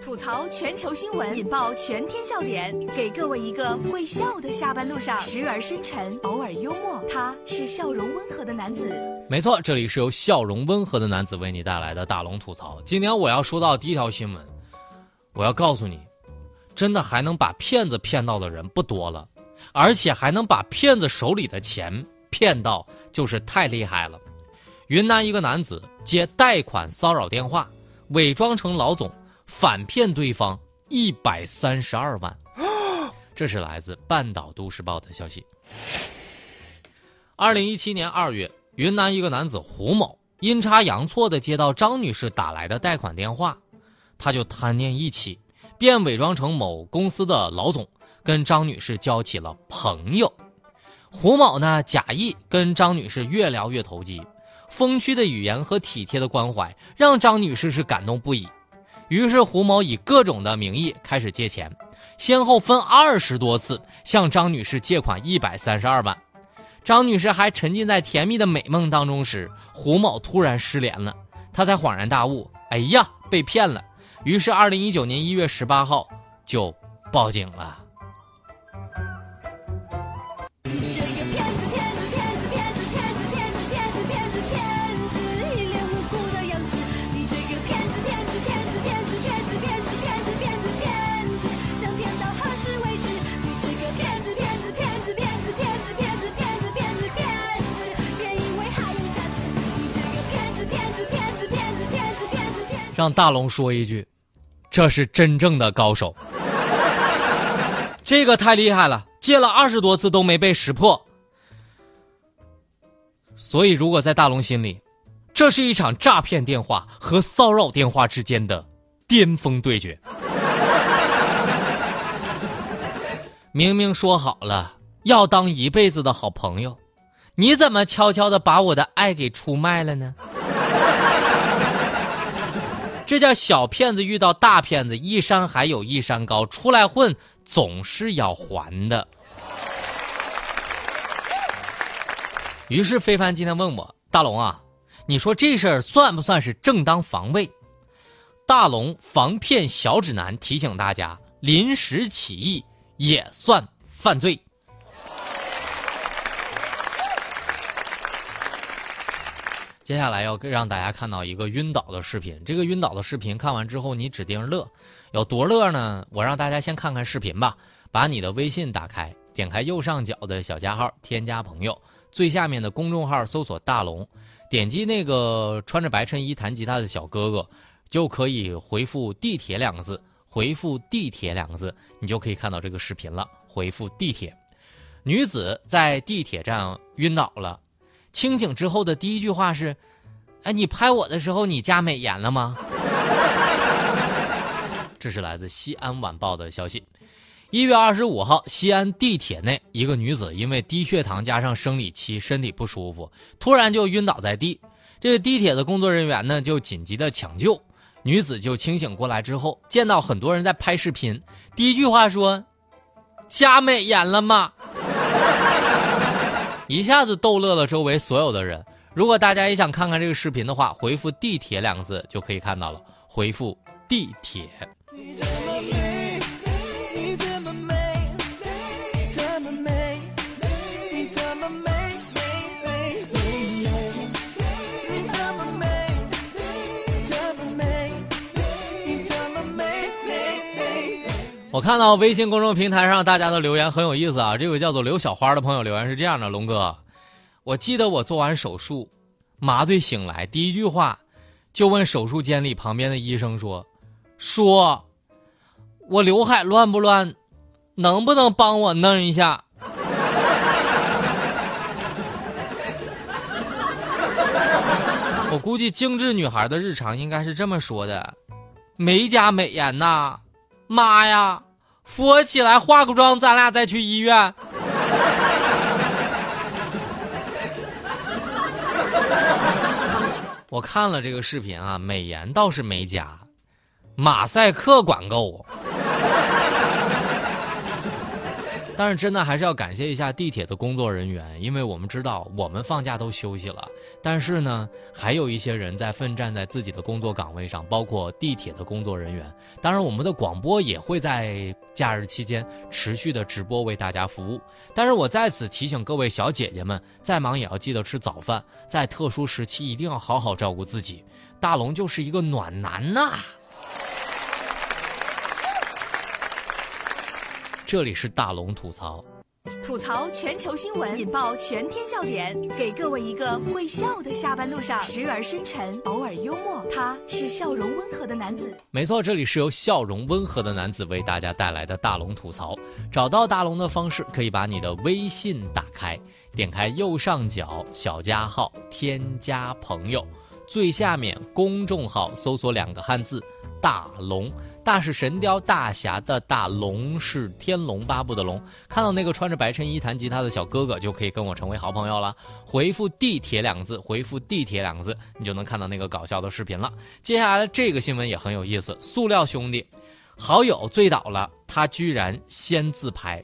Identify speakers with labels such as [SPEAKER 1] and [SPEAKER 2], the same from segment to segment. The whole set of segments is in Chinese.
[SPEAKER 1] 吐槽全球新闻，引爆全天笑点，给各位一个会笑的下班路上，时而深沉，偶尔幽默。他是笑容温和的男子。
[SPEAKER 2] 没错，这里是由笑容温和的男子为你带来的大龙吐槽。今天我要说到第一条新闻，我要告诉你，真的还能把骗子骗到的人不多了，而且还能把骗子手里的钱骗到，就是太厉害了。云南一个男子接贷款骚扰电话，伪装成老总。反骗对方一百三十二万，这是来自半岛都市报的消息。二零一七年二月，云南一个男子胡某阴差阳错的接到张女士打来的贷款电话，他就贪念一起，便伪装成某公司的老总，跟张女士交起了朋友。胡某呢，假意跟张女士越聊越投机，风趣的语言和体贴的关怀，让张女士是感动不已。于是胡某以各种的名义开始借钱，先后分二十多次向张女士借款一百三十二万。张女士还沉浸在甜蜜的美梦当中时，胡某突然失联了，她才恍然大悟：“哎呀，被骗了！”于是，二零一九年一月十八号就报警了。让大龙说一句：“这是真正的高手，这个太厉害了，借了二十多次都没被识破。所以，如果在大龙心里，这是一场诈骗电话和骚扰电话之间的巅峰对决。明明说好了要当一辈子的好朋友，你怎么悄悄的把我的爱给出卖了呢？”这叫小骗子遇到大骗子，一山还有一山高，出来混总是要还的。于是非凡今天问我大龙啊，你说这事儿算不算是正当防卫？大龙防骗小指南提醒大家，临时起意也算犯罪。接下来要让大家看到一个晕倒的视频。这个晕倒的视频看完之后，你指定乐，有多乐呢？我让大家先看看视频吧。把你的微信打开，点开右上角的小加号，添加朋友，最下面的公众号搜索“大龙”，点击那个穿着白衬衣弹吉他的小哥哥，就可以回复“地铁”两个字。回复“地铁”两个字，你就可以看到这个视频了。回复“地铁”，女子在地铁站晕倒了。清醒之后的第一句话是：“哎，你拍我的时候，你加美颜了吗？” 这是来自西安晚报的消息。一月二十五号，西安地铁内，一个女子因为低血糖加上生理期，身体不舒服，突然就晕倒在地。这个地铁的工作人员呢，就紧急的抢救，女子就清醒过来之后，见到很多人在拍视频，第一句话说：“加美颜了吗？”一下子逗乐了周围所有的人。如果大家也想看看这个视频的话，回复“地铁”两个字就可以看到了。回复“地铁”。我看到微信公众平台上大家的留言很有意思啊！这位叫做刘小花的朋友留言是这样的：龙哥，我记得我做完手术，麻醉醒来，第一句话就问手术间里旁边的医生说：“说，我刘海乱不乱？能不能帮我弄一下？”我估计精致女孩的日常应该是这么说的：“没加美颜呐。”妈呀，扶我起来，化个妆，咱俩再去医院。我看了这个视频啊，美颜倒是没加，马赛克管够。但是真的还是要感谢一下地铁的工作人员，因为我们知道我们放假都休息了，但是呢，还有一些人在奋战在自己的工作岗位上，包括地铁的工作人员。当然，我们的广播也会在假日期间持续的直播为大家服务。但是我在此提醒各位小姐姐们，再忙也要记得吃早饭，在特殊时期一定要好好照顾自己。大龙就是一个暖男呐。这里是大龙吐槽，
[SPEAKER 1] 吐槽全球新闻，引爆全天笑点，给各位一个会笑的下班路上，时而深沉，偶尔幽默。他是笑容温和的男子。
[SPEAKER 2] 没错，这里是由笑容温和的男子为大家带来的大龙吐槽。找到大龙的方式，可以把你的微信打开，点开右上角小加号，添加朋友，最下面公众号搜索两个汉字“大龙”。大是神雕大侠的大，龙是天龙八部的龙。看到那个穿着白衬衣弹吉他的小哥哥，就可以跟我成为好朋友了。回复“地铁”两个字，回复“地铁”两个字，你就能看到那个搞笑的视频了。接下来这个新闻也很有意思，塑料兄弟好友醉倒了，他居然先自拍。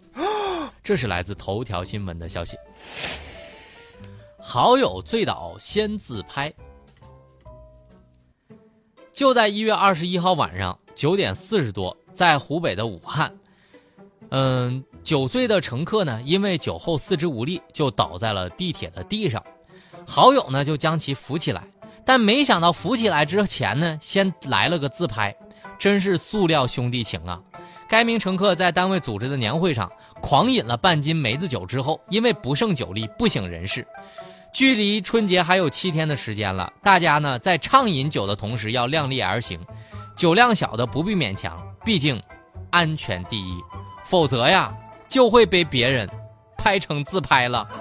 [SPEAKER 2] 这是来自头条新闻的消息。好友醉倒先自拍，就在一月二十一号晚上。九点四十多，在湖北的武汉，嗯，酒醉的乘客呢，因为酒后四肢无力，就倒在了地铁的地上。好友呢，就将其扶起来，但没想到扶起来之前呢，先来了个自拍，真是塑料兄弟情啊！该名乘客在单位组织的年会上，狂饮了半斤梅子酒之后，因为不胜酒力，不省人事。距离春节还有七天的时间了，大家呢，在畅饮酒的同时，要量力而行。酒量小的不必勉强，毕竟安全第一，否则呀就会被别人拍成自拍了。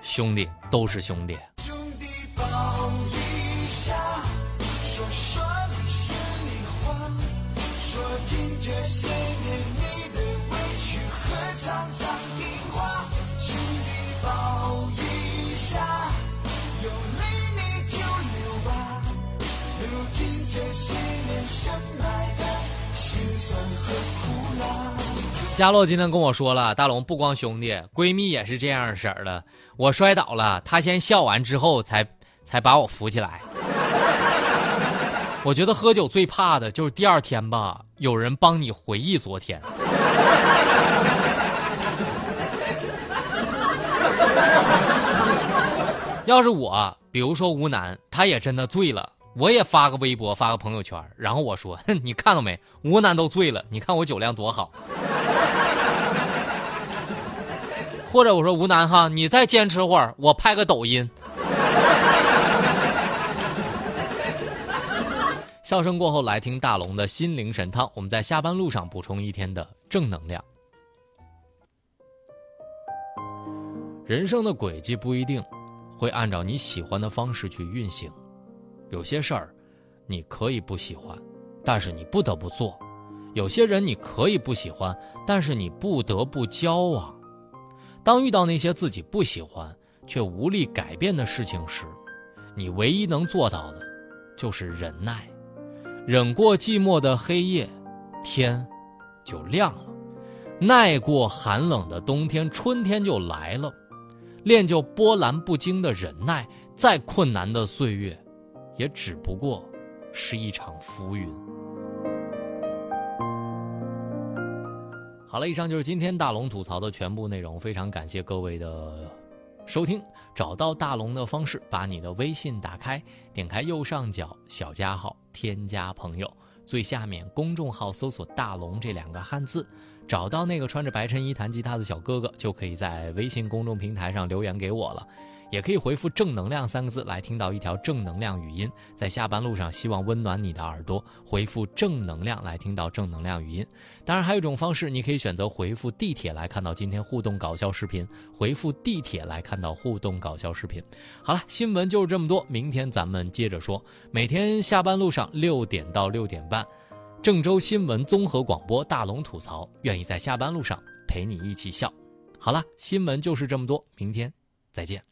[SPEAKER 2] 兄弟都是兄弟。佳洛今天跟我说了，大龙不光兄弟，闺蜜也是这样式儿的。我摔倒了，她先笑完之后，才才把我扶起来。我觉得喝酒最怕的就是第二天吧，有人帮你回忆昨天。要是我，比如说吴楠，他也真的醉了，我也发个微博，发个朋友圈，然后我说：“哼，你看到没？吴楠都醉了，你看我酒量多好。”或者我说吴楠哈，你再坚持会儿，我拍个抖音。笑声过后，来听大龙的心灵神汤。我们在下班路上补充一天的正能量。人生的轨迹不一定会按照你喜欢的方式去运行，有些事儿你可以不喜欢，但是你不得不做；有些人你可以不喜欢，但是你不得不交往。当遇到那些自己不喜欢却无力改变的事情时，你唯一能做到的，就是忍耐，忍过寂寞的黑夜，天就亮了；耐过寒冷的冬天，春天就来了。练就波澜不惊的忍耐，再困难的岁月，也只不过是一场浮云。好了，以上就是今天大龙吐槽的全部内容。非常感谢各位的收听。找到大龙的方式，把你的微信打开，点开右上角小加号，添加朋友，最下面公众号搜索“大龙”这两个汉字，找到那个穿着白衬衣弹吉他的小哥哥，就可以在微信公众平台上留言给我了。也可以回复“正能量”三个字来听到一条正能量语音，在下班路上希望温暖你的耳朵。回复“正能量”来听到正能量语音。当然，还有一种方式，你可以选择回复“地铁”来看到今天互动搞笑视频。回复“地铁”来看到互动搞笑视频。好了，新闻就是这么多，明天咱们接着说。每天下班路上六点到六点半，郑州新闻综合广播大龙吐槽，愿意在下班路上陪你一起笑。好了，新闻就是这么多，明天再见。